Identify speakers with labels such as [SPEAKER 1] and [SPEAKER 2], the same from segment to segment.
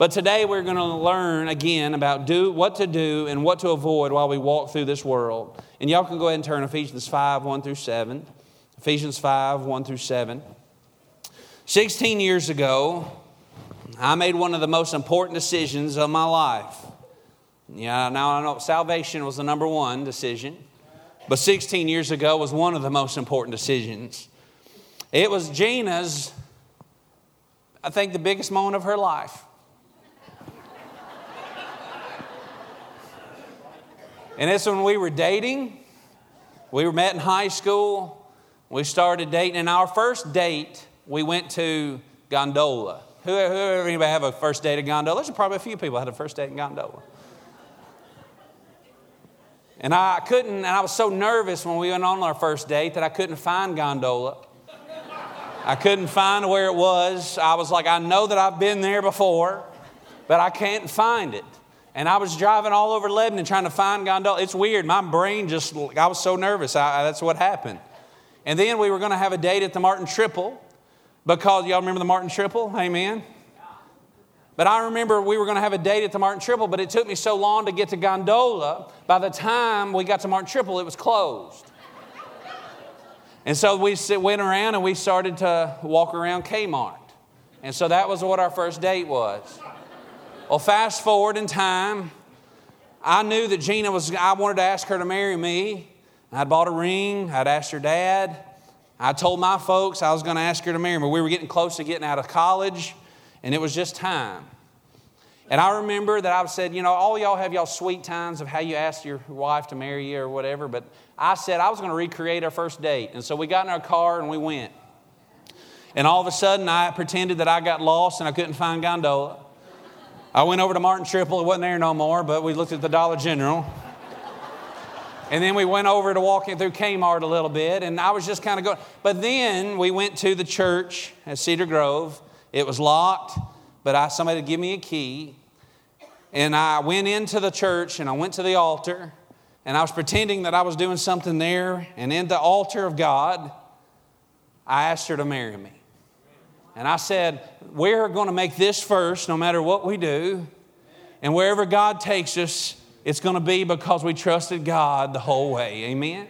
[SPEAKER 1] But today we're going to learn again about do, what to do and what to avoid while we walk through this world. And y'all can go ahead and turn Ephesians 5 1 through 7. Ephesians 5 1 through 7. 16 years ago, I made one of the most important decisions of my life. Yeah, now I know salvation was the number one decision, but 16 years ago was one of the most important decisions. It was Gina's, I think, the biggest moment of her life. And it's when we were dating. We were met in high school. We started dating. And our first date, we went to Gondola. Who, who anybody have a first date at Gondola? There's probably a few people had a first date in Gondola. And I couldn't, and I was so nervous when we went on our first date that I couldn't find Gondola. I couldn't find where it was. I was like, I know that I've been there before, but I can't find it. And I was driving all over Lebanon trying to find Gondola. It's weird. My brain just, I was so nervous. I, that's what happened. And then we were going to have a date at the Martin Triple because y'all remember the Martin Triple? Amen. But I remember we were going to have a date at the Martin Triple, but it took me so long to get to Gondola. By the time we got to Martin Triple, it was closed. and so we went around and we started to walk around Kmart. And so that was what our first date was. Well, fast forward in time, I knew that Gina was, I wanted to ask her to marry me. I'd bought a ring, I'd asked her dad. I told my folks I was going to ask her to marry me. We were getting close to getting out of college, and it was just time. And I remember that I said, you know, all y'all have y'all sweet times of how you asked your wife to marry you or whatever, but I said I was going to recreate our first date. And so we got in our car and we went. And all of a sudden, I pretended that I got lost and I couldn't find Gondola. I went over to Martin Triple. It wasn't there no more, but we looked at the Dollar General. And then we went over to walking through Kmart a little bit, and I was just kind of going. But then we went to the church at Cedar Grove. It was locked, but I, somebody to give me a key. And I went into the church and I went to the altar, and I was pretending that I was doing something there. And in the altar of God, I asked her to marry me. And I said, We're going to make this first, no matter what we do. And wherever God takes us, it's going to be because we trusted God the whole way. Amen?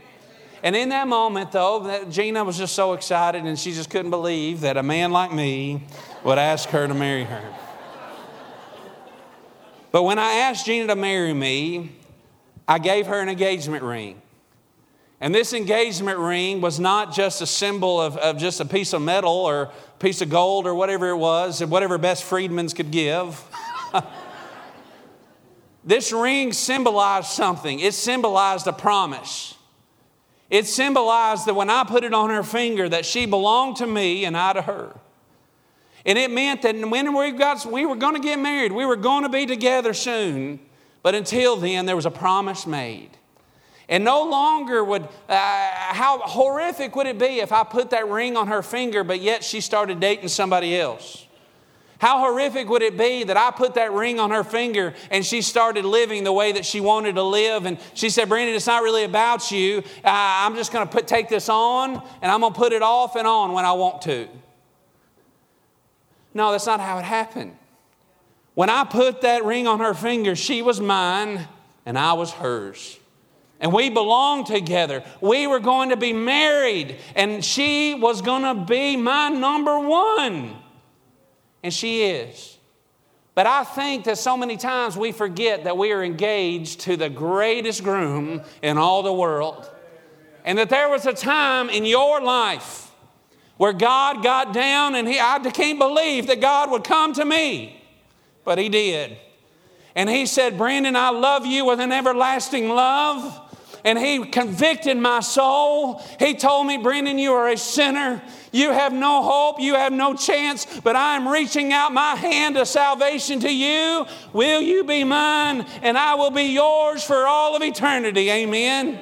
[SPEAKER 1] And in that moment, though, Gina was just so excited and she just couldn't believe that a man like me would ask her to marry her. But when I asked Gina to marry me, I gave her an engagement ring. And this engagement ring was not just a symbol of, of just a piece of metal or a piece of gold or whatever it was, whatever best Friedman's could give. this ring symbolized something, it symbolized a promise. It symbolized that when I put it on her finger, that she belonged to me and I to her. And it meant that when we, got, we were going to get married, we were going to be together soon. But until then, there was a promise made. And no longer would, uh, how horrific would it be if I put that ring on her finger, but yet she started dating somebody else? How horrific would it be that I put that ring on her finger and she started living the way that she wanted to live? And she said, Brandon, it's not really about you. Uh, I'm just going to take this on and I'm going to put it off and on when I want to. No, that's not how it happened. When I put that ring on her finger, she was mine and I was hers and we belonged together. We were going to be married, and she was going to be my number one. And she is. But I think that so many times we forget that we are engaged to the greatest groom in all the world. And that there was a time in your life where God got down and he, I can't believe that God would come to me, but He did. And He said, Brandon, I love you with an everlasting love and He convicted my soul. He told me, Brandon, you are a sinner. You have no hope. You have no chance, but I am reaching out my hand of salvation to you. Will you be mine? And I will be yours for all of eternity. Amen.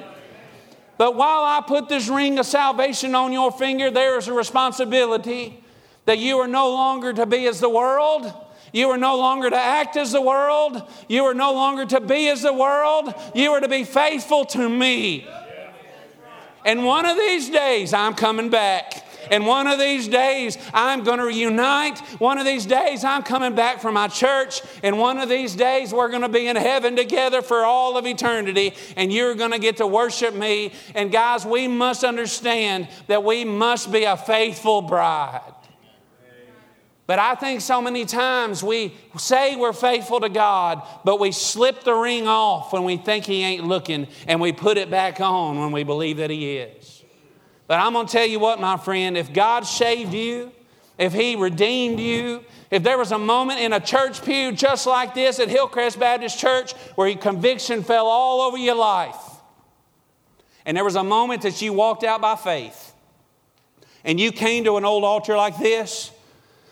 [SPEAKER 1] But while I put this ring of salvation on your finger, there is a responsibility that you are no longer to be as the world you are no longer to act as the world. You are no longer to be as the world. You are to be faithful to me. And one of these days, I'm coming back. And one of these days, I'm going to reunite. One of these days, I'm coming back from my church. And one of these days, we're going to be in heaven together for all of eternity. And you're going to get to worship me. And guys, we must understand that we must be a faithful bride. But I think so many times we say we're faithful to God, but we slip the ring off when we think He ain't looking, and we put it back on when we believe that He is. But I'm going to tell you what, my friend, if God saved you, if He redeemed you, if there was a moment in a church pew just like this at Hillcrest Baptist Church where your conviction fell all over your life, and there was a moment that you walked out by faith, and you came to an old altar like this,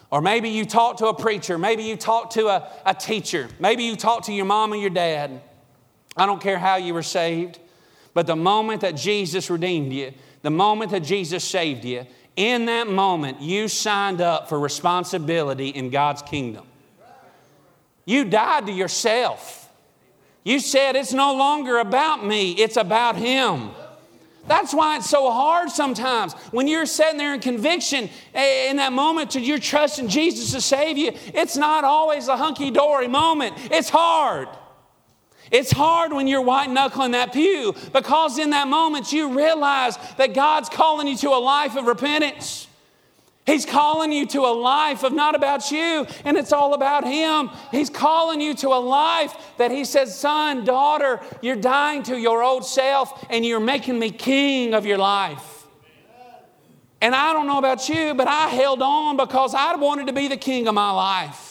[SPEAKER 1] or maybe you talked to a preacher, maybe you talked to a, a teacher, maybe you talked to your mom or your dad. I don't care how you were saved, but the moment that Jesus redeemed you, the moment that Jesus saved you, in that moment, you signed up for responsibility in God's kingdom. You died to yourself. You said, It's no longer about me, it's about Him. That's why it's so hard sometimes. When you're sitting there in conviction, eh, in that moment to you're trusting Jesus to save you, it's not always a hunky dory moment. It's hard. It's hard when you're white knuckling that pew because in that moment you realize that God's calling you to a life of repentance. He's calling you to a life of not about you and it's all about Him. He's calling you to a life that He says, Son, daughter, you're dying to your old self and you're making me king of your life. And I don't know about you, but I held on because I wanted to be the king of my life.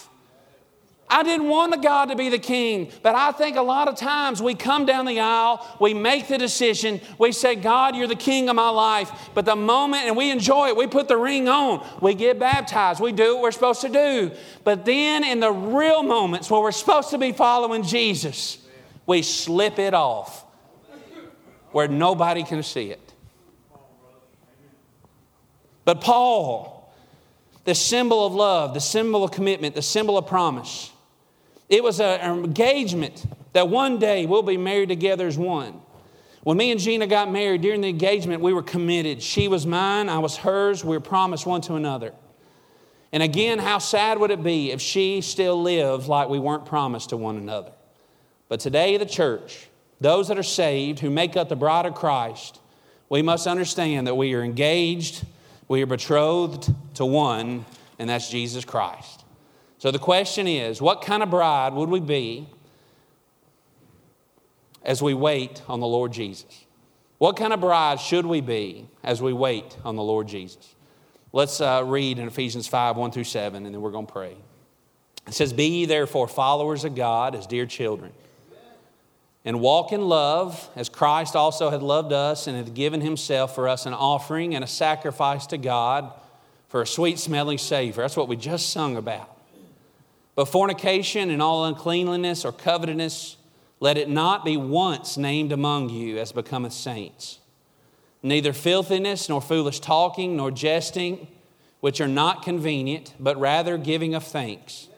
[SPEAKER 1] I didn't want the God to be the king, but I think a lot of times we come down the aisle, we make the decision, we say, God, you're the king of my life. But the moment, and we enjoy it, we put the ring on, we get baptized, we do what we're supposed to do. But then in the real moments where we're supposed to be following Jesus, we slip it off where nobody can see it. But Paul, the symbol of love, the symbol of commitment, the symbol of promise, it was an engagement that one day we'll be married together as one. When me and Gina got married during the engagement, we were committed. She was mine, I was hers. We were promised one to another. And again, how sad would it be if she still lived like we weren't promised to one another? But today, the church, those that are saved, who make up the bride of Christ, we must understand that we are engaged, we are betrothed to one, and that's Jesus Christ. So the question is what kind of bride would we be as we wait on the Lord Jesus? What kind of bride should we be as we wait on the Lord Jesus? Let's uh, read in Ephesians 5 1 through 7, and then we're going to pray. It says, Be ye therefore followers of God as dear children, and walk in love as Christ also had loved us and hath given himself for us an offering and a sacrifice to God for a sweet smelling Savior. That's what we just sung about. But fornication and all uncleanliness or covetousness, let it not be once named among you as becometh saints. Neither filthiness, nor foolish talking, nor jesting, which are not convenient, but rather giving of thanks.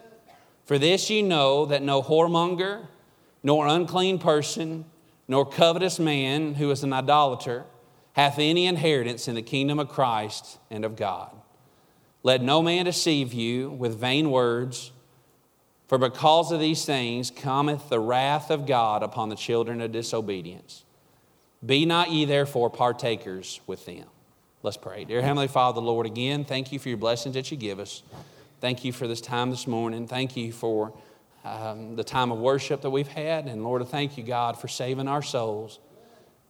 [SPEAKER 1] For this ye know that no whoremonger, nor unclean person, nor covetous man who is an idolater hath any inheritance in the kingdom of Christ and of God. Let no man deceive you with vain words. For because of these things cometh the wrath of God upon the children of disobedience. Be not ye therefore partakers with them. Let's pray. Dear Heavenly Father, Lord, again, thank you for your blessings that you give us. Thank you for this time this morning. Thank you for um, the time of worship that we've had. And Lord, I thank you, God, for saving our souls.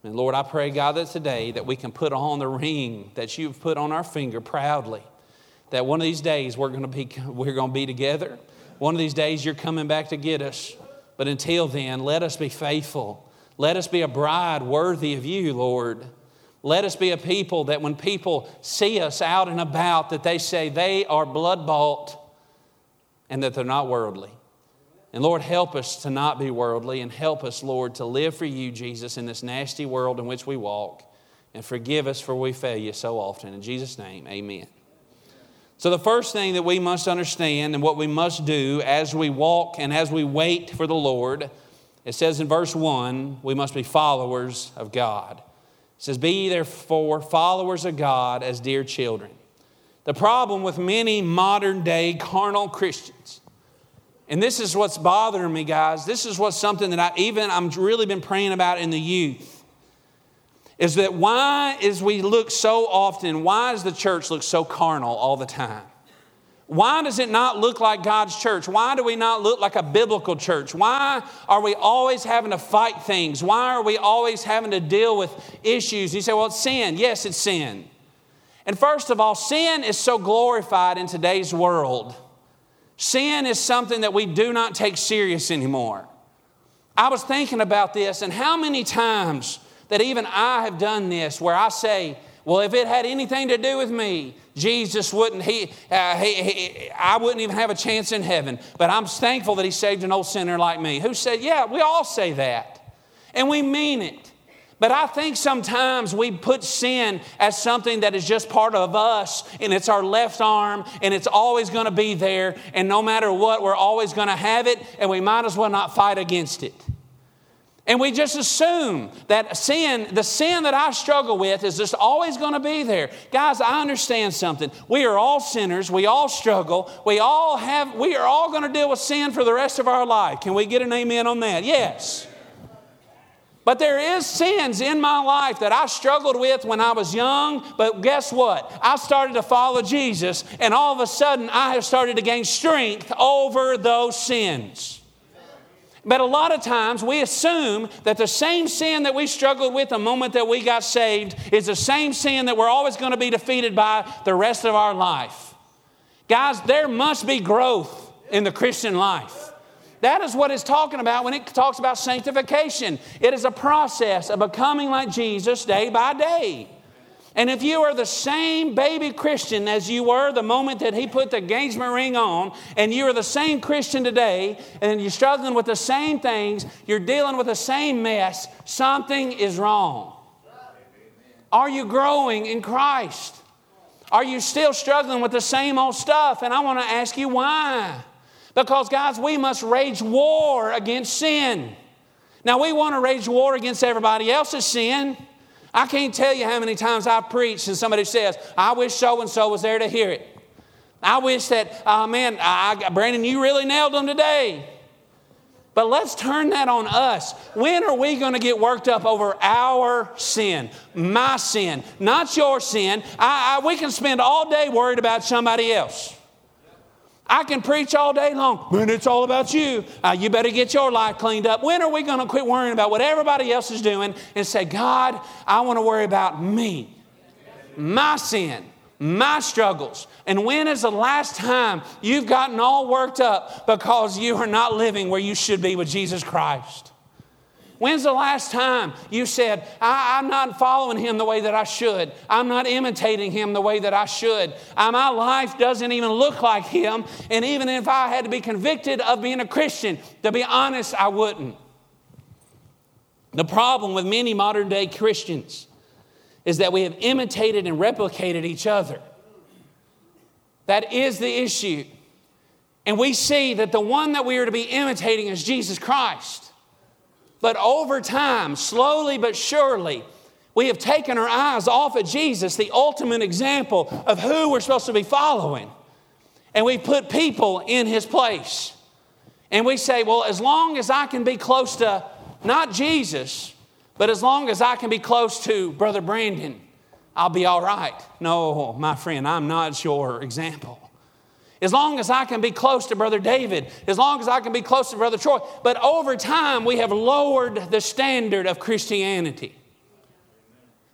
[SPEAKER 1] And Lord, I pray, God, that today that we can put on the ring that you've put on our finger proudly. That one of these days we're going to be, we're going to be together one of these days you're coming back to get us. But until then, let us be faithful. Let us be a bride worthy of you, Lord. Let us be a people that when people see us out and about, that they say they are blood bought and that they're not worldly. And Lord, help us to not be worldly and help us, Lord, to live for you, Jesus, in this nasty world in which we walk. And forgive us for we fail you so often. In Jesus' name, amen. So, the first thing that we must understand and what we must do as we walk and as we wait for the Lord, it says in verse 1, we must be followers of God. It says, Be therefore followers of God as dear children. The problem with many modern day carnal Christians, and this is what's bothering me, guys. This is what's something that I even I'm really been praying about in the youth. Is that why is we look so often, why does the church look so carnal all the time? Why does it not look like God's church? Why do we not look like a biblical church? Why are we always having to fight things? Why are we always having to deal with issues? You say, well, it's sin. Yes, it's sin. And first of all, sin is so glorified in today's world. Sin is something that we do not take serious anymore. I was thinking about this and how many times that even I have done this where I say, well, if it had anything to do with me, Jesus wouldn't, he, uh, he, he, I wouldn't even have a chance in heaven. But I'm thankful that he saved an old sinner like me. Who said, yeah, we all say that. And we mean it. But I think sometimes we put sin as something that is just part of us and it's our left arm and it's always going to be there. And no matter what, we're always going to have it and we might as well not fight against it. And we just assume that sin, the sin that I struggle with, is just always going to be there. Guys, I understand something. We are all sinners. We all struggle. We all have, we are all going to deal with sin for the rest of our life. Can we get an amen on that? Yes. But there is sins in my life that I struggled with when I was young, but guess what? I started to follow Jesus, and all of a sudden I have started to gain strength over those sins. But a lot of times we assume that the same sin that we struggled with the moment that we got saved is the same sin that we're always going to be defeated by the rest of our life. Guys, there must be growth in the Christian life. That is what it's talking about when it talks about sanctification. It is a process of becoming like Jesus day by day. And if you are the same baby Christian as you were the moment that he put the engagement ring on, and you are the same Christian today, and you're struggling with the same things, you're dealing with the same mess, something is wrong. Are you growing in Christ? Are you still struggling with the same old stuff? And I want to ask you why. Because, guys, we must wage war against sin. Now, we want to wage war against everybody else's sin. I can't tell you how many times I've preached and somebody says, I wish so and so was there to hear it. I wish that, oh man, I, Brandon, you really nailed them today. But let's turn that on us. When are we going to get worked up over our sin, my sin, not your sin? I, I, we can spend all day worried about somebody else. I can preach all day long, but it's all about you. Uh, you better get your life cleaned up. When are we going to quit worrying about what everybody else is doing and say, God, I want to worry about me, my sin, my struggles? And when is the last time you've gotten all worked up because you are not living where you should be with Jesus Christ? When's the last time you said, I, am not following him the way that I should? I'm not imitating him the way that I should. I, my life doesn't even look like him. And even if I had to be convicted of being a Christian, to be honest, I wouldn't. The problem with many modern day Christians is that we have imitated and replicated each other. That is the issue. And we see that the one that we are to be imitating is Jesus Christ. But over time, slowly but surely, we have taken our eyes off of Jesus, the ultimate example of who we're supposed to be following. And we put people in his place. And we say, well, as long as I can be close to not Jesus, but as long as I can be close to Brother Brandon, I'll be all right. No, my friend, I'm not your example. As long as I can be close to Brother David, as long as I can be close to Brother Troy. But over time, we have lowered the standard of Christianity.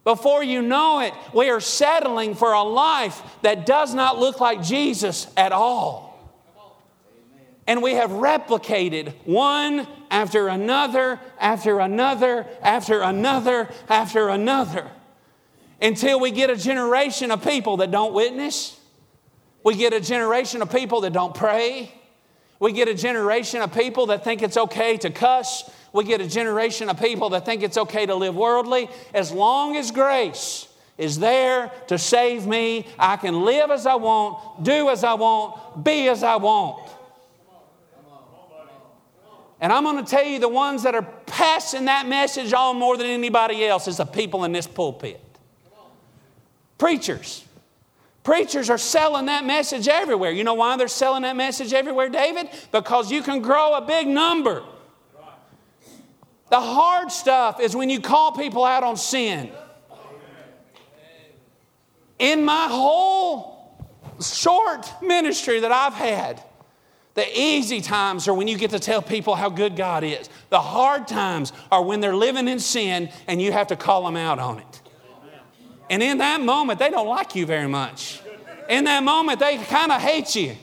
[SPEAKER 1] Before you know it, we are settling for a life that does not look like Jesus at all. And we have replicated one after another, after another, after another, after another, until we get a generation of people that don't witness we get a generation of people that don't pray. We get a generation of people that think it's okay to cuss. We get a generation of people that think it's okay to live worldly. As long as grace is there to save me, I can live as I want, do as I want, be as I want. And I'm going to tell you the ones that are passing that message on more than anybody else is the people in this pulpit. Preachers. Preachers are selling that message everywhere. You know why they're selling that message everywhere, David? Because you can grow a big number. The hard stuff is when you call people out on sin. In my whole short ministry that I've had, the easy times are when you get to tell people how good God is. The hard times are when they're living in sin and you have to call them out on it. And in that moment, they don't like you very much. In that moment, they kind of hate you.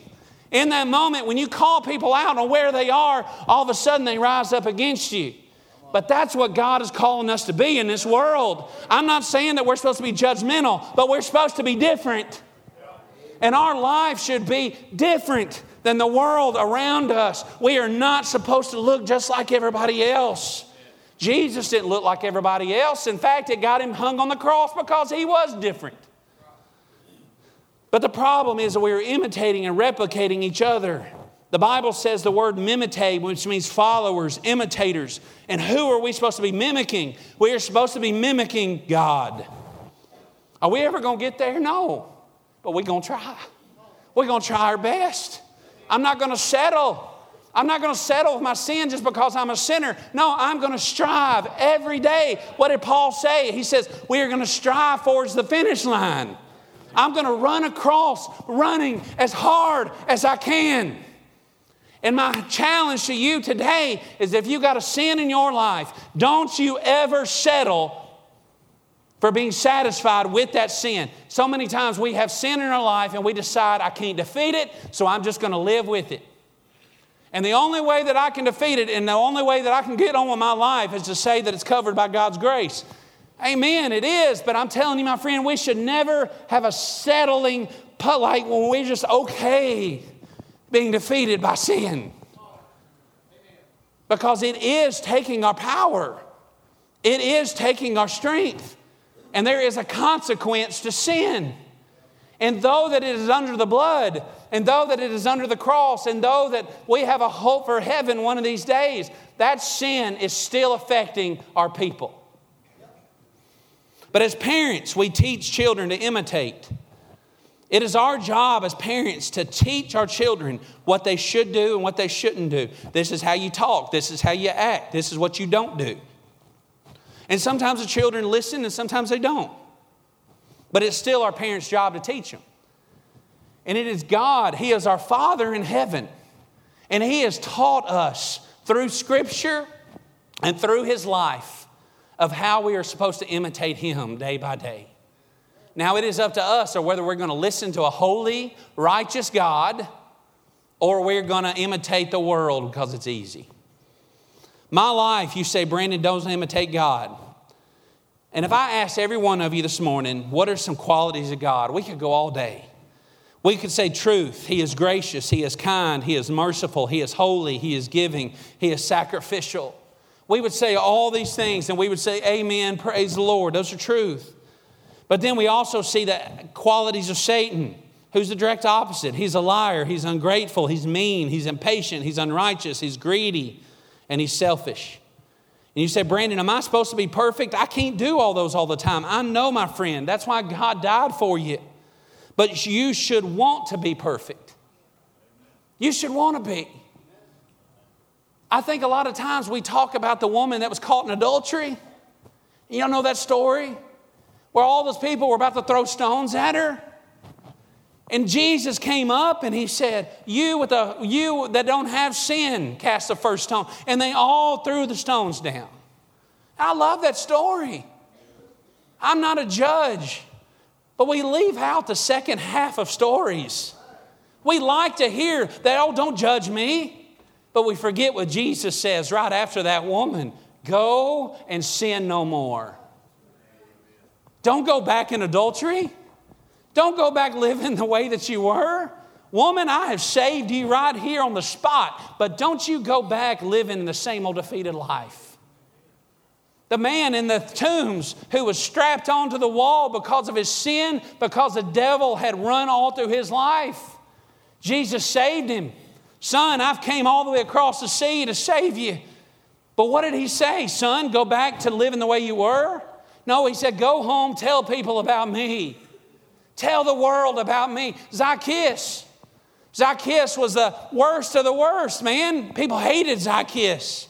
[SPEAKER 1] In that moment, when you call people out on where they are, all of a sudden they rise up against you. But that's what God is calling us to be in this world. I'm not saying that we're supposed to be judgmental, but we're supposed to be different. And our life should be different than the world around us. We are not supposed to look just like everybody else. Jesus didn't look like everybody else. In fact, it got him hung on the cross because he was different. But the problem is that we are imitating and replicating each other. The Bible says the word mimitate, which means followers, imitators. And who are we supposed to be mimicking? We are supposed to be mimicking God. Are we ever going to get there? No. But we're going to try. We're going to try our best. I'm not going to settle. I'm not going to settle with my sin just because I'm a sinner. No, I'm going to strive every day. What did Paul say? He says, We are going to strive towards the finish line. I'm going to run across running as hard as I can. And my challenge to you today is if you got a sin in your life, don't you ever settle for being satisfied with that sin. So many times we have sin in our life and we decide I can't defeat it, so I'm just going to live with it. And the only way that I can defeat it and the only way that I can get on with my life is to say that it's covered by God's grace. Amen, it is, but I'm telling you, my friend, we should never have a settling, like when we're just okay being defeated by sin. Because it is taking our power, it is taking our strength, and there is a consequence to sin. And though that it is under the blood, and though that it is under the cross, and though that we have a hope for heaven one of these days, that sin is still affecting our people. But as parents, we teach children to imitate. It is our job as parents to teach our children what they should do and what they shouldn't do. This is how you talk, this is how you act, this is what you don't do. And sometimes the children listen and sometimes they don't. But it's still our parents' job to teach them. And it is God, He is our Father in heaven. And He has taught us through Scripture and through His life of how we are supposed to imitate Him day by day. Now it is up to us or whether we're going to listen to a holy, righteous God or we're going to imitate the world because it's easy. My life, you say, Brandon, don't imitate God. And if I asked every one of you this morning, what are some qualities of God? We could go all day. We could say truth. He is gracious. He is kind. He is merciful. He is holy. He is giving. He is sacrificial. We would say all these things and we would say, Amen, praise the Lord. Those are truth. But then we also see the qualities of Satan, who's the direct opposite. He's a liar, he's ungrateful, he's mean, he's impatient, he's unrighteous, he's greedy, and he's selfish. And you say, Brandon, am I supposed to be perfect? I can't do all those all the time. I know, my friend. That's why God died for you. But you should want to be perfect. You should want to be. I think a lot of times we talk about the woman that was caught in adultery. You don't know that story? where all those people were about to throw stones at her. And Jesus came up and he said, You with a you that don't have sin, cast the first stone. And they all threw the stones down. I love that story. I'm not a judge, but we leave out the second half of stories. We like to hear that, oh, don't judge me. But we forget what Jesus says right after that woman go and sin no more. Don't go back in adultery. Don't go back living the way that you were. Woman, I have saved you right here on the spot, but don't you go back living the same old defeated life. The man in the tombs who was strapped onto the wall because of his sin, because the devil had run all through his life. Jesus saved him. Son, I've came all the way across the sea to save you. But what did he say? Son, go back to living the way you were? No, he said, Go home, tell people about me. Tell the world about me. Zacchaeus. Zacchaeus was the worst of the worst, man. People hated Zacchaeus.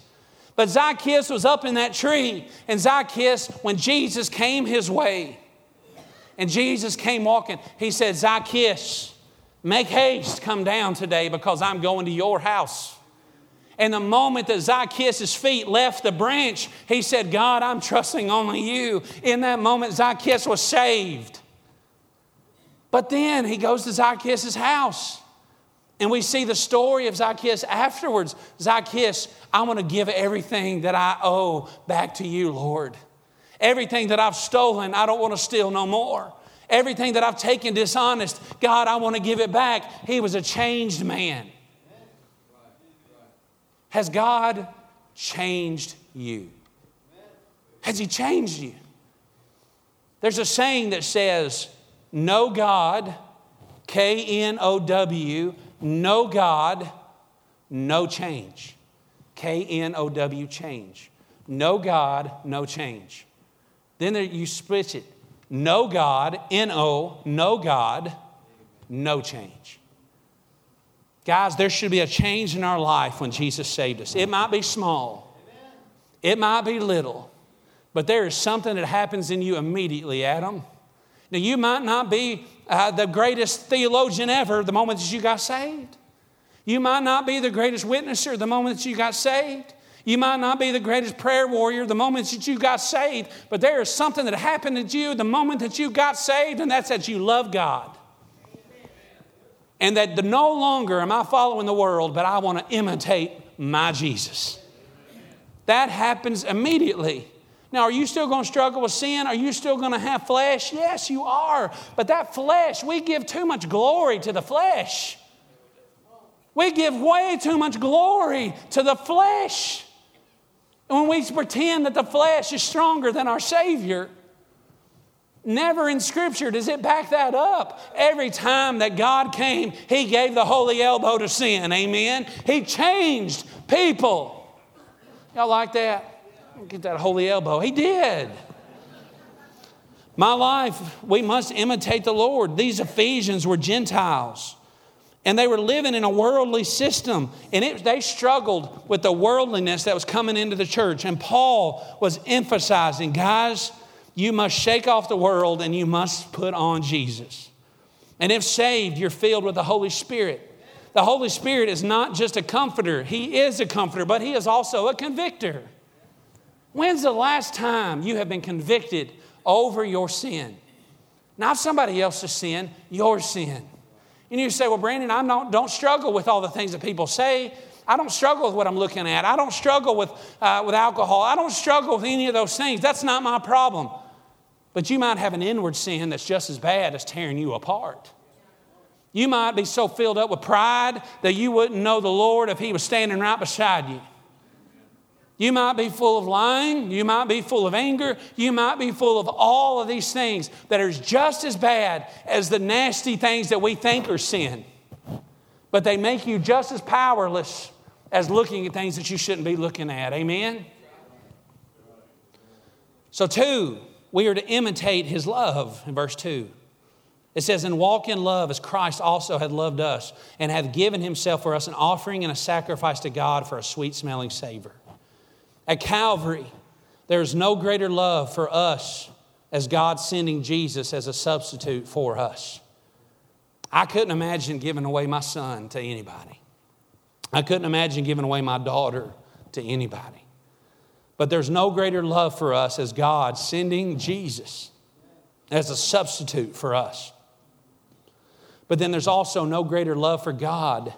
[SPEAKER 1] But Zacchaeus was up in that tree, and Zacchaeus, when Jesus came his way, and Jesus came walking, he said, Zacchaeus, make haste, come down today because I'm going to your house. And the moment that Zacchaeus' feet left the branch, he said, God, I'm trusting only you. In that moment, Zacchaeus was saved. But then he goes to Zacchaeus' house. And we see the story of Zacchaeus afterwards. Zacchaeus, I want to give everything that I owe back to you, Lord. Everything that I've stolen, I don't want to steal no more. Everything that I've taken dishonest, God, I want to give it back. He was a changed man. Has God changed you? Has He changed you? There's a saying that says, Know God, K N O W, know God, no change. K N O W, change. No God, no change. Then there, you switch it. No God, N O, no God, no change. Guys, there should be a change in our life when Jesus saved us. It might be small, it might be little, but there is something that happens in you immediately, Adam. Now, you might not be uh, the greatest theologian ever the moment that you got saved. You might not be the greatest witnesser the moment that you got saved. You might not be the greatest prayer warrior the moment that you got saved, but there is something that happened to you the moment that you got saved, and that's that you love God and that no longer am I following the world, but I want to imitate my Jesus. That happens immediately. Now, are you still going to struggle with sin? Are you still going to have flesh? Yes, you are. But that flesh, we give too much glory to the flesh. We give way too much glory to the flesh. And when we pretend that the flesh is stronger than our Savior, Never in Scripture does it back that up. Every time that God came, He gave the holy elbow to sin. Amen. He changed people. Y'all like that? Get that holy elbow. He did. My life, we must imitate the Lord. These Ephesians were Gentiles. And they were living in a worldly system, and it, they struggled with the worldliness that was coming into the church. And Paul was emphasizing, guys, you must shake off the world and you must put on Jesus. And if saved, you're filled with the Holy Spirit. The Holy Spirit is not just a comforter, He is a comforter, but He is also a convictor. When's the last time you have been convicted over your sin? Not somebody else's sin, your sin. And you say, Well, Brandon, I don't, struggle with all the things that people say. I don't struggle with what I'm looking at. I don't struggle with, uh, with alcohol. I don't struggle with any of those things. That's not my problem. But you might have an inward sin that's just as bad as tearing you apart. You might be so filled up with pride that you wouldn't know the Lord if He was standing right beside you. You might be full of lying. You might be full of anger. You might be full of all of these things that are just as bad as the nasty things that we think are sin. But they make you just as powerless as looking at things that you shouldn't be looking at. Amen? So, two, we are to imitate his love in verse 2. It says, And walk in love as Christ also had loved us and hath given himself for us an offering and a sacrifice to God for a sweet smelling savor. At Calvary, there is no greater love for us as God sending Jesus as a substitute for us. I couldn't imagine giving away my son to anybody. I couldn't imagine giving away my daughter to anybody. But there's no greater love for us as God sending Jesus as a substitute for us. But then there's also no greater love for God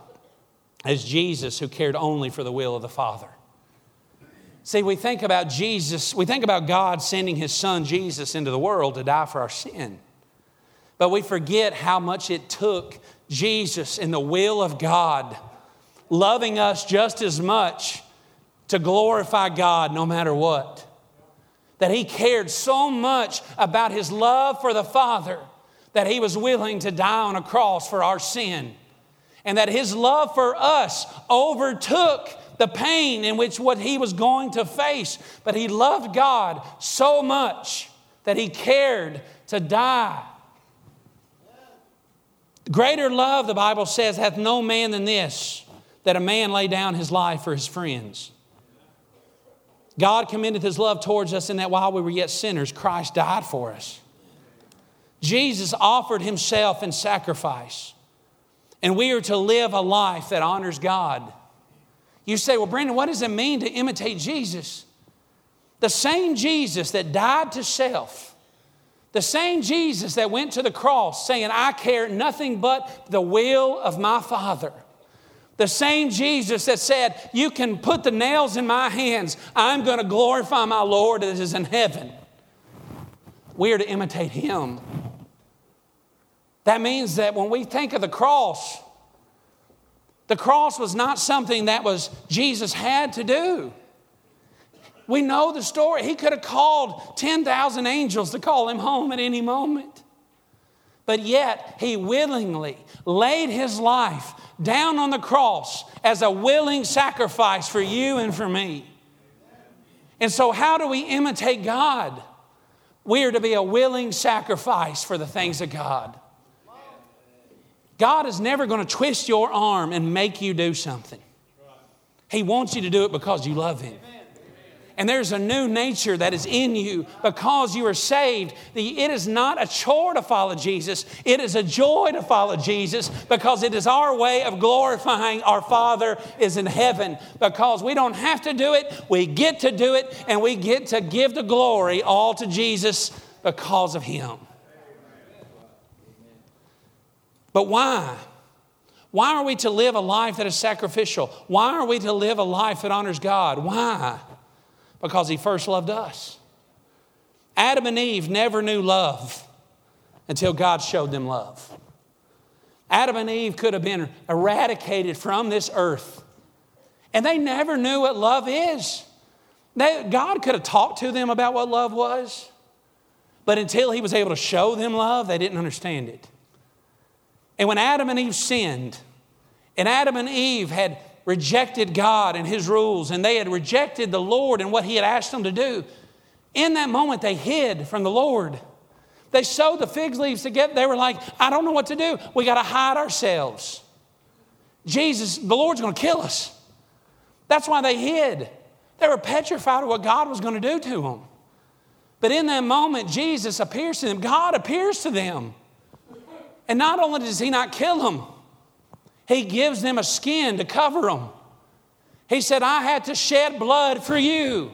[SPEAKER 1] as Jesus who cared only for the will of the Father. See, we think about Jesus, we think about God sending his son Jesus into the world to die for our sin. But we forget how much it took Jesus in the will of God, loving us just as much to glorify God no matter what. That he cared so much about his love for the Father that he was willing to die on a cross for our sin. And that his love for us overtook the pain in which what he was going to face. But he loved God so much that he cared to die Greater love, the Bible says, hath no man than this, that a man lay down his life for his friends. God commended his love towards us in that while we were yet sinners, Christ died for us. Jesus offered himself in sacrifice, and we are to live a life that honors God. You say, Well, Brandon, what does it mean to imitate Jesus? The same Jesus that died to self, the same Jesus that went to the cross saying, I care nothing but the will of my Father. The same Jesus that said, You can put the nails in my hands. I'm going to glorify my Lord that is in heaven. We are to imitate him. That means that when we think of the cross, the cross was not something that was Jesus had to do. We know the story. He could have called 10,000 angels to call him home at any moment. But yet, he willingly laid his life down on the cross as a willing sacrifice for you and for me. And so, how do we imitate God? We are to be a willing sacrifice for the things of God. God is never going to twist your arm and make you do something. He wants you to do it because you love Him and there's a new nature that is in you because you are saved. It is not a chore to follow Jesus, it is a joy to follow Jesus because it is our way of glorifying our Father is in heaven because we don't have to do it, we get to do it, and we get to give the glory all to Jesus because of Him. But why? Why are we to live a life that is sacrificial? Why are we to live a life that honors God? Why? Because he first loved us. Adam and Eve never knew love until God showed them love. Adam and Eve could have been eradicated from this earth, and they never knew what love is. They, God could have talked to them about what love was, but until He was able to show them love, they didn't understand it. And when Adam and Eve sinned, and Adam and Eve had rejected God and His rules, and they had rejected the Lord and what He had asked them to do, in that moment they hid from the Lord. They sewed the fig leaves together. They were like, I don't know what to do. We got to hide ourselves. Jesus, the Lord's going to kill us. That's why they hid. They were petrified of what God was going to do to them. But in that moment, Jesus appears to them. God appears to them. And not only does He not kill them, he gives them a skin to cover them. He said, I had to shed blood for you.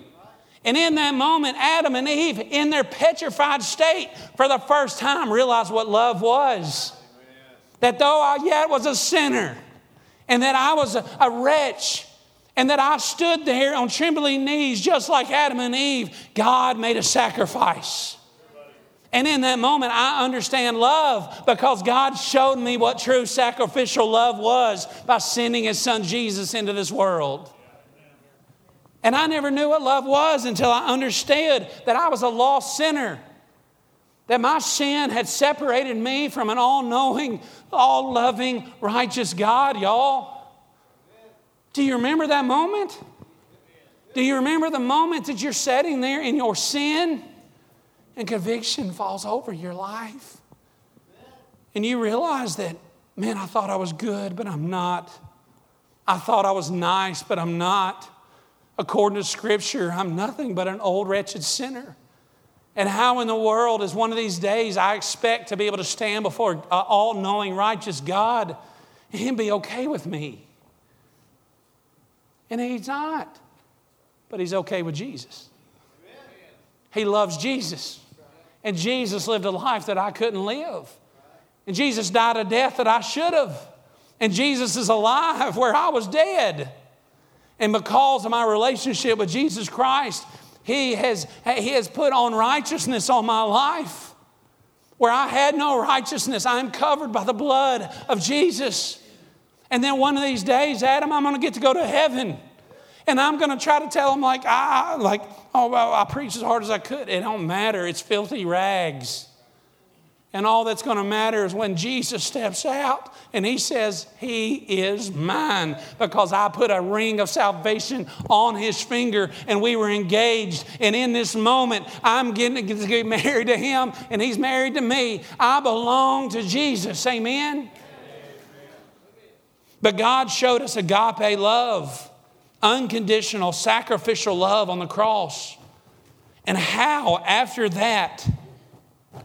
[SPEAKER 1] And in that moment, Adam and Eve, in their petrified state, for the first time, realized what love was. That though I yet was a sinner, and that I was a, a wretch, and that I stood there on trembling knees, just like Adam and Eve, God made a sacrifice. And in that moment, I understand love because God showed me what true sacrificial love was by sending His Son Jesus into this world. And I never knew what love was until I understood that I was a lost sinner, that my sin had separated me from an all knowing, all loving, righteous God, y'all. Do you remember that moment? Do you remember the moment that you're sitting there in your sin? And conviction falls over your life. And you realize that, man, I thought I was good, but I'm not. I thought I was nice, but I'm not. According to Scripture, I'm nothing but an old, wretched sinner. And how in the world is one of these days I expect to be able to stand before all knowing, righteous God and Him be okay with me? And He's not, but He's okay with Jesus. He loves Jesus. And Jesus lived a life that I couldn't live. And Jesus died a death that I should have. And Jesus is alive where I was dead. And because of my relationship with Jesus Christ, He has, he has put on righteousness on my life. Where I had no righteousness, I'm covered by the blood of Jesus. And then one of these days, Adam, I'm going to get to go to heaven. And I'm going to try to tell them, like, I, like, oh, well, I preached as hard as I could. It don't matter. It's filthy rags. And all that's going to matter is when Jesus steps out and he says, He is mine because I put a ring of salvation on his finger and we were engaged. And in this moment, I'm getting to get married to him and he's married to me. I belong to Jesus. Amen. But God showed us agape love, unconditional, sacrificial love on the cross. And how, after that,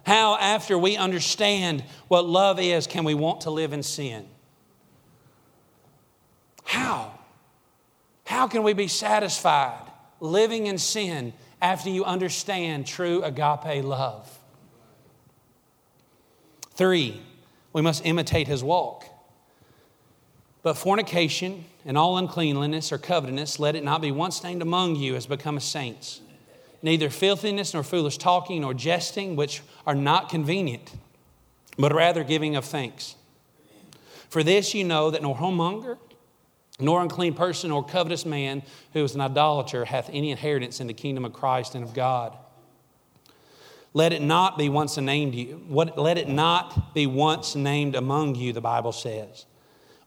[SPEAKER 1] how, after we understand what love is, can we want to live in sin? How? How can we be satisfied living in sin after you understand true agape love? Three, we must imitate his walk. But fornication and all uncleanliness or covetousness, let it not be once named among you as become saints. Neither filthiness nor foolish talking nor jesting, which are not convenient, but rather giving of thanks. For this you know that nor whoremonger, nor unclean person, nor covetous man who is an idolater hath any inheritance in the kingdom of Christ and of God. Let it not be once named you. What, let it not be once named among you, the Bible says.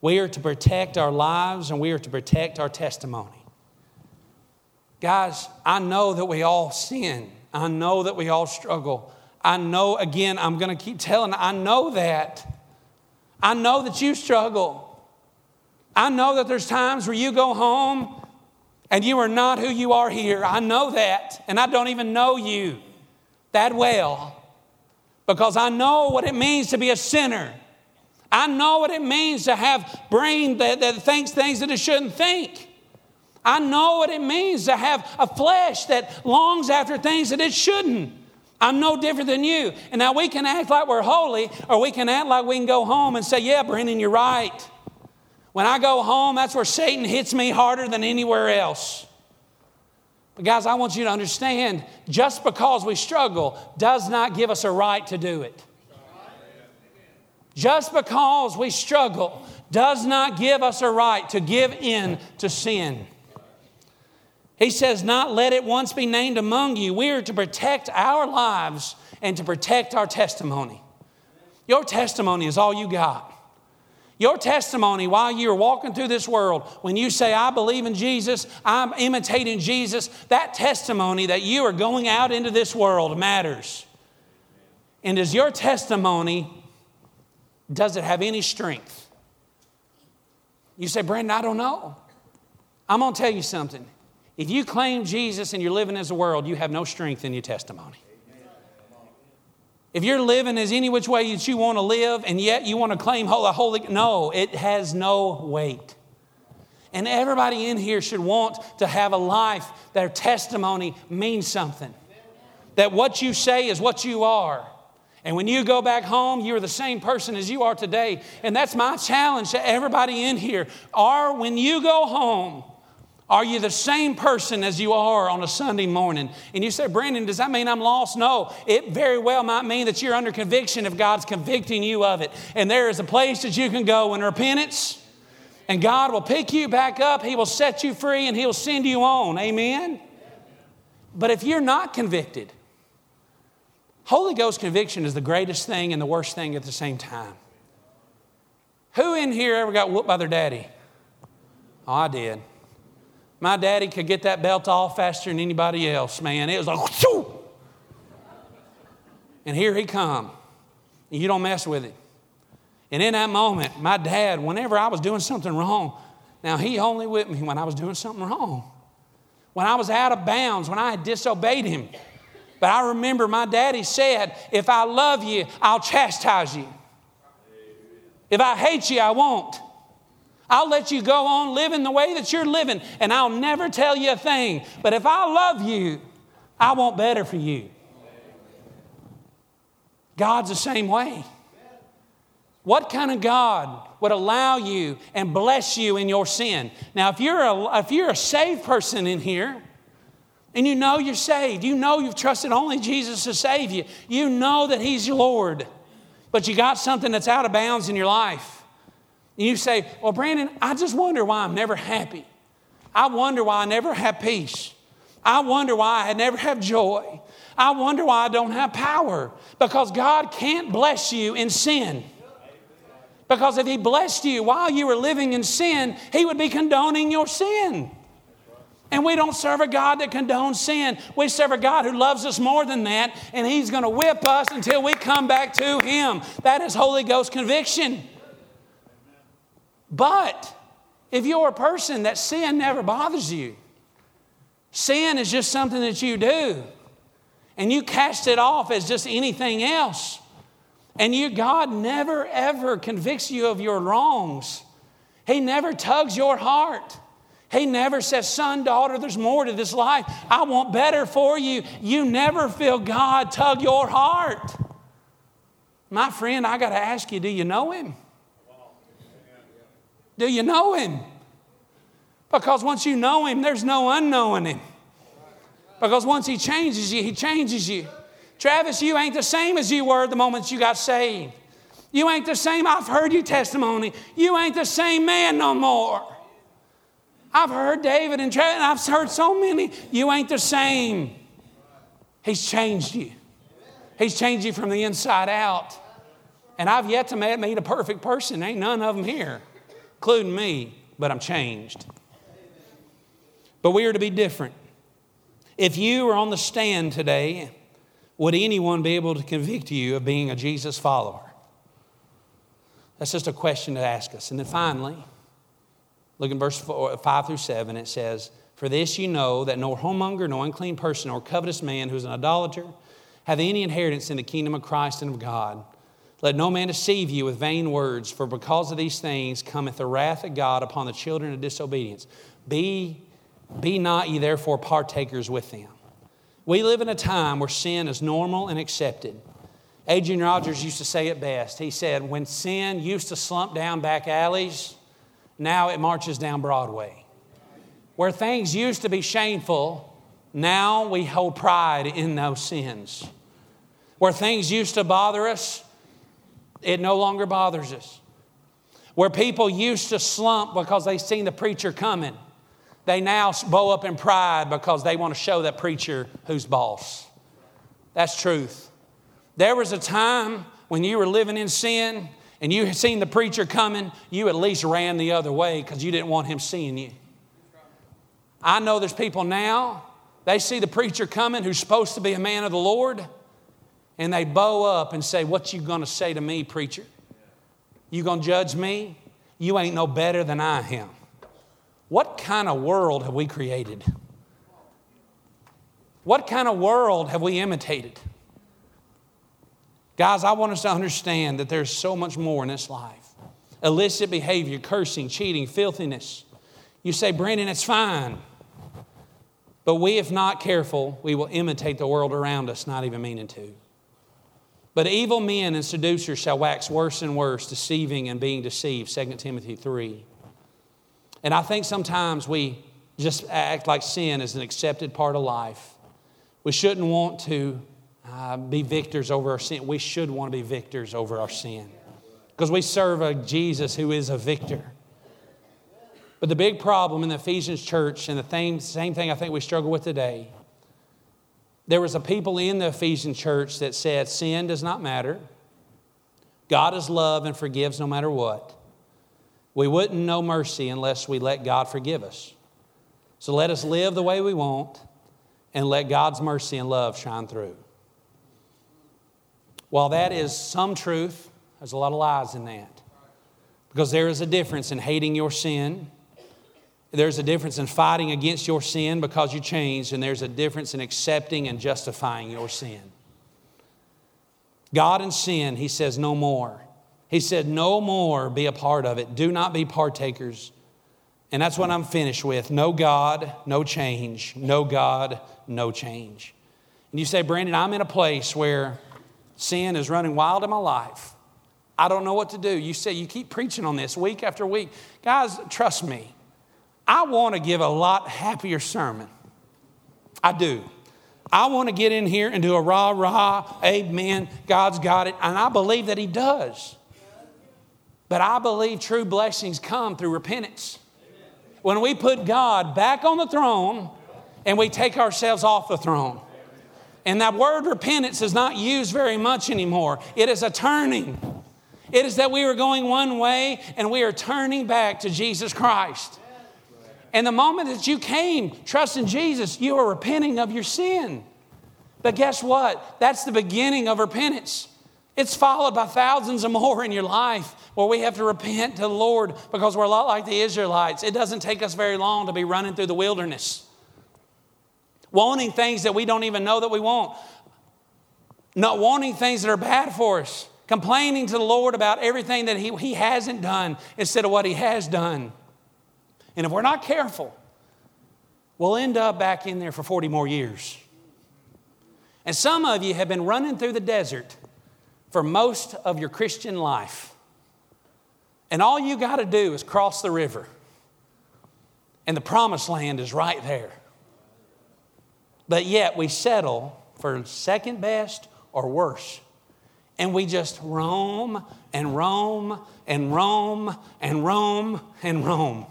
[SPEAKER 1] We are to protect our lives and we are to protect our testimony. Guys, I know that we all sin. I know that we all struggle. I know, again, I'm going to keep telling, I know that. I know that you struggle. I know that there's times where you go home and you are not who you are here. I know that. And I don't even know you that well because I know what it means to be a sinner. I know what it means to have brain that, that thinks things that it shouldn't think. I know what it means to have a flesh that longs after things that it shouldn't. I'm no different than you. And now we can act like we're holy, or we can act like we can go home and say, Yeah, Brandon, you're right. When I go home, that's where Satan hits me harder than anywhere else. But guys, I want you to understand just because we struggle does not give us a right to do it. Just because we struggle does not give us a right to give in to sin. He says, Not let it once be named among you. We are to protect our lives and to protect our testimony. Your testimony is all you got. Your testimony while you're walking through this world, when you say, I believe in Jesus, I'm imitating Jesus, that testimony that you are going out into this world matters. And does your testimony, does it have any strength? You say, Brandon, I don't know. I'm going to tell you something. If you claim Jesus and you're living as a world, you have no strength in your testimony. If you're living as any which way that you want to live and yet you want to claim holy, holy, no, it has no weight. And everybody in here should want to have a life, their testimony means something. That what you say is what you are. And when you go back home, you're the same person as you are today. And that's my challenge to everybody in here. Are when you go home, are you the same person as you are on a Sunday morning? And you say, Brandon, does that mean I'm lost? No, it very well might mean that you're under conviction if God's convicting you of it. And there is a place that you can go in repentance, and God will pick you back up, He will set you free, and He'll send you on. Amen? But if you're not convicted, Holy Ghost conviction is the greatest thing and the worst thing at the same time. Who in here ever got whooped by their daddy? Oh, I did. My daddy could get that belt off faster than anybody else, man. It was like, Shoo! and here he come. And you don't mess with him. And in that moment, my dad, whenever I was doing something wrong, now he only whipped me when I was doing something wrong. When I was out of bounds, when I had disobeyed him. But I remember my daddy said, If I love you, I'll chastise you. If I hate you, I won't. I'll let you go on living the way that you're living, and I'll never tell you a thing. But if I love you, I want better for you. God's the same way. What kind of God would allow you and bless you in your sin? Now, if you're a, if you're a saved person in here, and you know you're saved, you know you've trusted only Jesus to save you, you know that He's your Lord, but you got something that's out of bounds in your life and you say, Well, Brandon, I just wonder why I'm never happy. I wonder why I never have peace. I wonder why I never have joy. I wonder why I don't have power. Because God can't bless you in sin. Because if He blessed you while you were living in sin, He would be condoning your sin. And we don't serve a God that condones sin. We serve a God who loves us more than that, and He's going to whip us until we come back to Him. That is Holy Ghost conviction. But if you're a person that sin never bothers you, sin is just something that you do, and you cast it off as just anything else, and you, God never ever convicts you of your wrongs. He never tugs your heart. He never says, Son, daughter, there's more to this life. I want better for you. You never feel God tug your heart. My friend, I got to ask you do you know Him? Do you know Him? Because once you know Him, there's no unknowing Him. Because once He changes you, He changes you. Travis, you ain't the same as you were the moment you got saved. You ain't the same. I've heard your testimony. You ain't the same man no more. I've heard David and and I've heard so many. You ain't the same. He's changed you. He's changed you from the inside out. And I've yet to meet a perfect person. Ain't none of them here, including me, but I'm changed. But we are to be different. If you were on the stand today, would anyone be able to convict you of being a Jesus follower? That's just a question to ask us. And then finally, look in verse four, 5 through 7, it says, For this you know that nor whoremonger, nor unclean person, nor covetous man who is an idolater have any inheritance in the kingdom of Christ and of God. Let no man deceive you with vain words, for because of these things cometh the wrath of God upon the children of disobedience. Be, be not ye therefore partakers with them. We live in a time where sin is normal and accepted. Adrian Rogers used to say it best. He said, When sin used to slump down back alleys, now it marches down Broadway. Where things used to be shameful, now we hold pride in those sins. Where things used to bother us, it no longer bothers us. Where people used to slump because they seen the preacher coming, they now bow up in pride because they want to show that preacher who's boss. That's truth. There was a time when you were living in sin and you had seen the preacher coming, you at least ran the other way because you didn't want him seeing you. I know there's people now, they see the preacher coming who's supposed to be a man of the Lord, and they bow up and say, What you gonna say to me, preacher? You gonna judge me? You ain't no better than I am. What kind of world have we created? What kind of world have we imitated? Guys, I want us to understand that there's so much more in this life illicit behavior, cursing, cheating, filthiness. You say, Brandon, it's fine. But we, if not careful, we will imitate the world around us, not even meaning to. But evil men and seducers shall wax worse and worse, deceiving and being deceived. 2 Timothy 3. And I think sometimes we just act like sin is an accepted part of life. We shouldn't want to uh, be victors over our sin. We should want to be victors over our sin because we serve a Jesus who is a victor. But the big problem in the Ephesians church, and the same, same thing I think we struggle with today, there was a people in the Ephesian church that said sin does not matter. God is love and forgives no matter what. We wouldn't know mercy unless we let God forgive us. So let us live the way we want and let God's mercy and love shine through. While that is some truth, there's a lot of lies in that. Because there is a difference in hating your sin. There's a difference in fighting against your sin because you changed, and there's a difference in accepting and justifying your sin. God and sin, he says, no more. He said, no more be a part of it. Do not be partakers. And that's what I'm finished with. No God, no change. No God, no change. And you say, Brandon, I'm in a place where Sin is running wild in my life. I don't know what to do. You say, you keep preaching on this week after week. Guys, trust me, I want to give a lot happier sermon. I do. I want to get in here and do a rah rah, amen, God's got it. And I believe that He does. But I believe true blessings come through repentance. When we put God back on the throne and we take ourselves off the throne. And that word repentance is not used very much anymore. It is a turning. It is that we were going one way and we are turning back to Jesus Christ. And the moment that you came trusting Jesus, you are repenting of your sin. But guess what? That's the beginning of repentance. It's followed by thousands of more in your life where we have to repent to the Lord because we're a lot like the Israelites. It doesn't take us very long to be running through the wilderness, wanting things that we don't even know that we want, not wanting things that are bad for us, complaining to the Lord about everything that He, he hasn't done instead of what He has done. And if we're not careful, we'll end up back in there for 40 more years. And some of you have been running through the desert for most of your Christian life. And all you got to do is cross the river, and the promised land is right there. But yet we settle for second best or worse. And we just roam and roam and roam and roam and roam.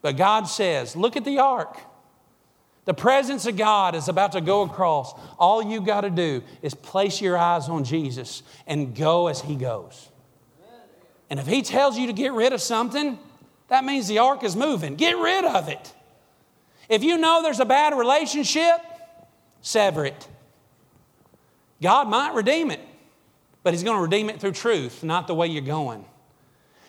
[SPEAKER 1] But God says, look at the ark. The presence of God is about to go across. All you got to do is place your eyes on Jesus and go as He goes. And if He tells you to get rid of something, that means the ark is moving. Get rid of it. If you know there's a bad relationship, sever it. God might redeem it, but He's going to redeem it through truth, not the way you're going.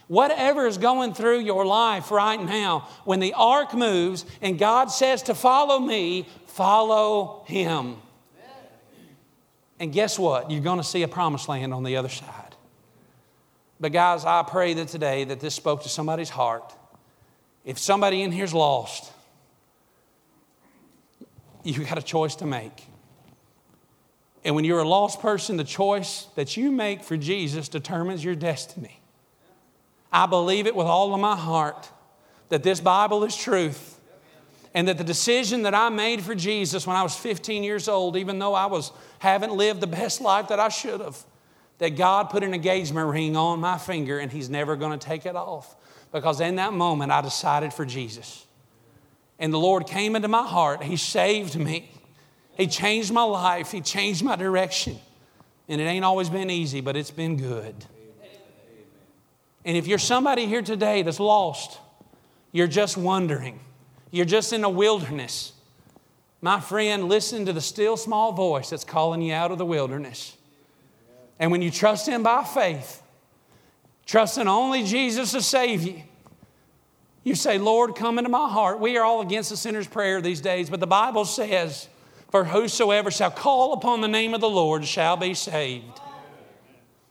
[SPEAKER 1] Whatever is going through your life right now, when the ark moves and God says to follow me, follow him. And guess what? You're going to see a promised land on the other side. But guys, I pray that today that this spoke to somebody's heart. If somebody in here's lost, you got a choice to make. And when you're a lost person, the choice that you make for Jesus determines your destiny. I believe it with all of my heart that this Bible is truth and that the decision that I made for Jesus when I was 15 years old, even though I was haven't lived the best life that I should have, that God put an engagement ring on my finger and He's never going to take it off. Because in that moment, I decided for Jesus. And the Lord came into my heart. He saved me. He changed my life. He changed my direction. And it ain't always been easy, but it's been good. And if you're somebody here today that's lost, you're just wondering, you're just in a wilderness, my friend, listen to the still small voice that's calling you out of the wilderness. And when you trust Him by faith, trusting only Jesus to save you, you say, Lord, come into my heart. We are all against the sinner's prayer these days, but the Bible says, For whosoever shall call upon the name of the Lord shall be saved.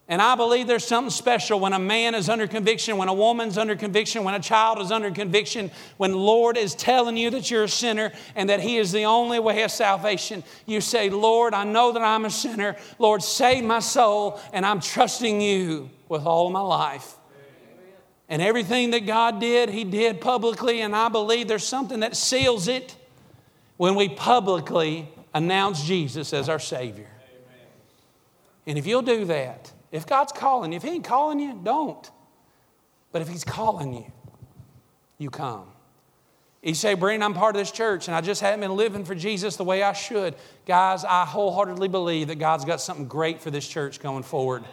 [SPEAKER 1] And I believe there's something special when a man is under conviction, when a woman's under conviction, when a child is under conviction, when the Lord is telling you that you're a sinner and that He is the only way of salvation. You say, Lord, I know that I'm a sinner. Lord, save my soul, and I'm trusting you with all my life. And everything that God did, He did publicly, and I believe there's something that seals it when we publicly announce Jesus as our Savior. And if you'll do that, if God's calling you, if He ain't calling you, don't. But if He's calling you, you come. You say, Brandon, I'm part of this church and I just haven't been living for Jesus the way I should. Guys, I wholeheartedly believe that God's got something great for this church going forward.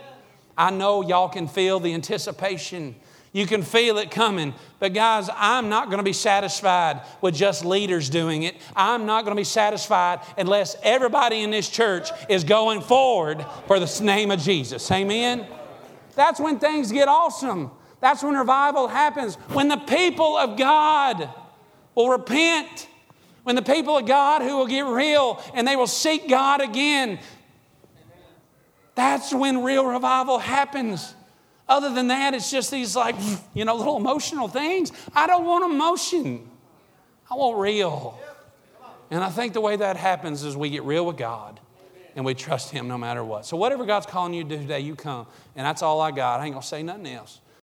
[SPEAKER 1] I know y'all can feel the anticipation you can feel it coming. But, guys, I'm not going to be satisfied with just leaders doing it. I'm not going to be satisfied unless everybody in this church is going forward for the name of Jesus. Amen? That's when things get awesome. That's when revival happens. When the people of God will repent. When the people of God who will get real and they will seek God again. That's when real revival happens. Other than that, it's just these like, you know, little emotional things. I don't want emotion. I want real. And I think the way that happens is we get real with God and we trust Him no matter what. So, whatever God's calling you to do today, you come. And that's all I got. I ain't going to say nothing else.